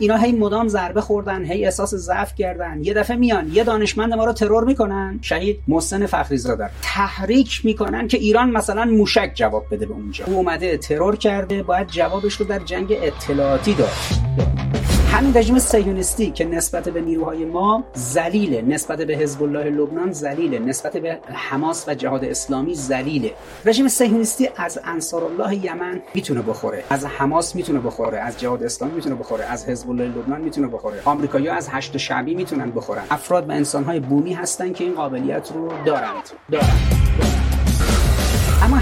اینا هی مدام ضربه خوردن هی احساس ضعف کردن. یه دفعه میان یه دانشمند ما رو ترور می‌کنن. شهید محسن فخری زاده تحریک می‌کنن که ایران مثلا موشک جواب بده به اونجا. او اومده ترور کرده باید جوابش رو در جنگ اطلاعاتی داد. همین رژیم سیونیستی که نسبت به نیروهای ما ذلیله نسبت به حزب الله لبنان ذلیله نسبت به حماس و جهاد اسلامی ذلیله رژیم سیونیستی از انصار الله یمن می‌تونه بخوره از حماس می‌تونه بخوره از جهاد اسلامی می‌تونه بخوره از حزب الله لبنان می‌تونه بخوره. آمریکایی‌ها از هشت شعبی می‌تونن بخورن. افراد و انسانهای بومی هستن که این قابلیت رو دارند. دارند, دارند.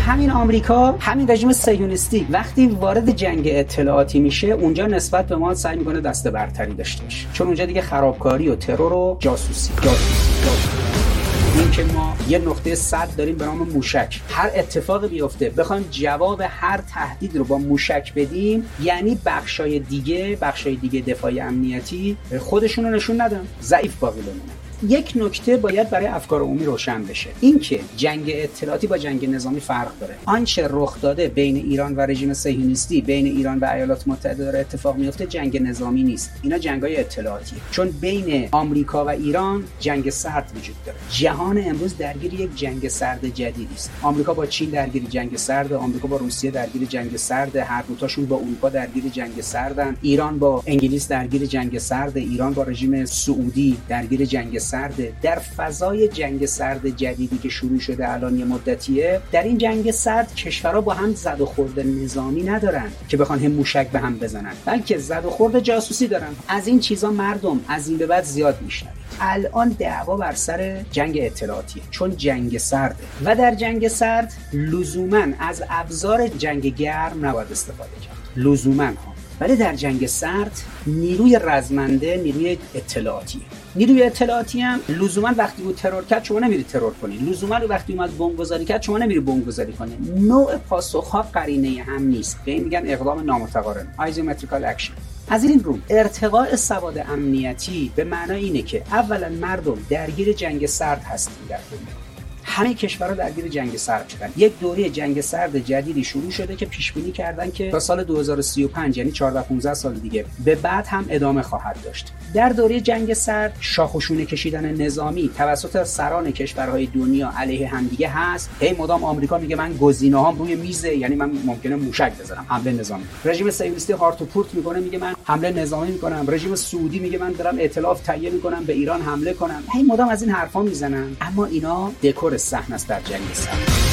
همین آمریکا همین رژیم سیونیستی وقتی وارد جنگ اطلاعاتی میشه اونجا نسبت به ما سعی می‌کنه دست برتری داشته باشه. چون اونجا دیگه خرابکاری و ترور و جاسوسی. جاسوسی, جاسوسی. این که ما یه نقطه صد داریم به نام موشک. هر اتفاقی بیفته بخوایم جواب هر تهدید رو با موشک بدیم یعنی بخشای دیگه بخشای دیگه دفاعی امنیتی خودشون رو نشون ندن. ضعیف باقی بمونن یک نکته باید برای افکار عمومی روشن بشه. اینکه جنگ اطلاعاتی با جنگ نظامی فرق داره. آنچه رخ داده بین ایران و رژیم صهیونیستی بین ایران و ایالات متحده داره اتفاق میفته جنگ نظامی نیست. اینا جنگای اطلاعاتی. چون بین آمریکا و ایران جنگ سرد وجود داره. جهان امروز درگیر یک جنگ سرد جدیدی است. آمریکا با چین درگیر جنگ سرد آمریکا با روسیه درگیر جنگ سرد هر دوتاشون با اروپا درگیر جنگ سردن. ایران با انگلیس درگیر جنگ سرد ایران با رژیم سعودی درگیر جنگ سرده در فضای جنگ سرد جدیدی که شروع شده الان یه مدتیه در این جنگ سرد کشورها با هم زد و خورد نظامی ندارن که بخوان هم موشک به هم بزنن بلکه زد و خورد جاسوسی دارن. از این چیزا مردم از این به بعد زیاد میشنن الان دعوا بر سر جنگ اطلاعاتیه چون جنگ سرده. و در جنگ سرد لزوما از ابزار جنگ گرم نباید استفاده کرد. لزوما ها. ولی در جنگ سرد نیروی رزمنده نیروی اطلاعاتیه نیروی اطلاعاتی هم لزوما وقتی بود ترور کرد شما نمیری ترور کنی. لزوما وقتی اومد بمب گذاری کرد شما نمیری بمب گذاری کنی. نوع پاسخ ها قرینه هم نیست. به میگن اقدام نامتقارن. asymmetrical action از این رو ارتقاء سواد امنیتی به معنای اینه که اولا مردم درگیر جنگ سرد هستیم در دنیا همه کشورها درگیر جنگ سرد شدن. یک دوره جنگ سرد جدیدی شروع شده که پیش بینی کردن که تا سال 2035 یعنی 14 15 سال دیگه به بعد هم ادامه خواهد داشت. در دوره جنگ سرد شاخشونه کشیدن نظامی توسط سران کشورهای دنیا علیه همدیگه هست. هی مدام آمریکا میگه من گزینه هام روی میزه یعنی من ممکنه موشک بزنم. حمله نظامی. رژیم صهیونیستی هارت و پورت می‌کنه میگه من حمله نظامی می‌کنم. رژیم سعودی میگه من دارم ائتلاف تهیه می‌کنم به ایران حمله کنم. هی مدام از این حرفا می‌زنن. اما اینا دکور صحنه است در جنگ سرد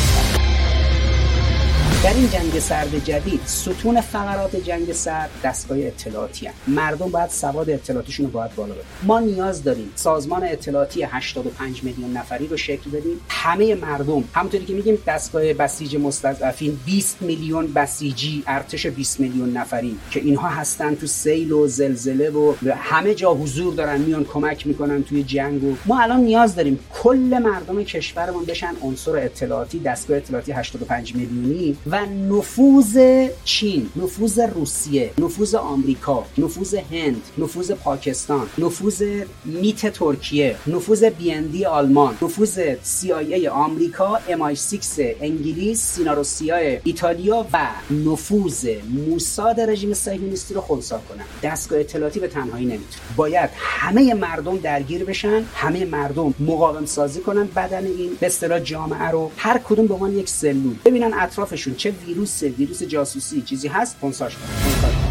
در این جنگ سرد جدید ستون فقرات جنگ سرد دستگاه اطلاعاتی هم. مردم باید سواد اطلاعاتیشون رو باید بالا ببرن ما نیاز داریم سازمان اطلاعاتی 85 میلیون نفری رو شکل بدیم همه مردم همونطوری که میگیم دستگاه بسیج مستضعفین 20 میلیون بسیجی ارتش 20 میلیون نفری که اینها هستن تو سیل و زلزله و همه جا حضور دارن میان کمک می‌کنن توی جنگ و ما الان نیاز داریم کل مردم کشورمون بشن عنصر اطلاعاتی دستگاه اطلاعاتی 85 میلیونی و نفوذ چین نفوذ روسیه نفوذ آمریکا نفوذ هند نفوذ پاکستان نفوذ میت ترکیه نفوذ بی آلمان نفوذ CIA آمریکا MI6 انگلیس سیناروسیا ایتالیا و نفوذ موساد رژیم صهیونیستی رو خنثی کنن. دستگاه اطلاعاتی به تنهایی نمی‌تونه باید همه مردم درگیر بشن همه مردم مقاوم سازی کنن بدن این به اصطلاح جامعه رو. هر کدوم به عنوان یک سلول. ببینن اطرافشون چه ویروس ویروس جاسوسی چیزی هست؟ پونساش کنه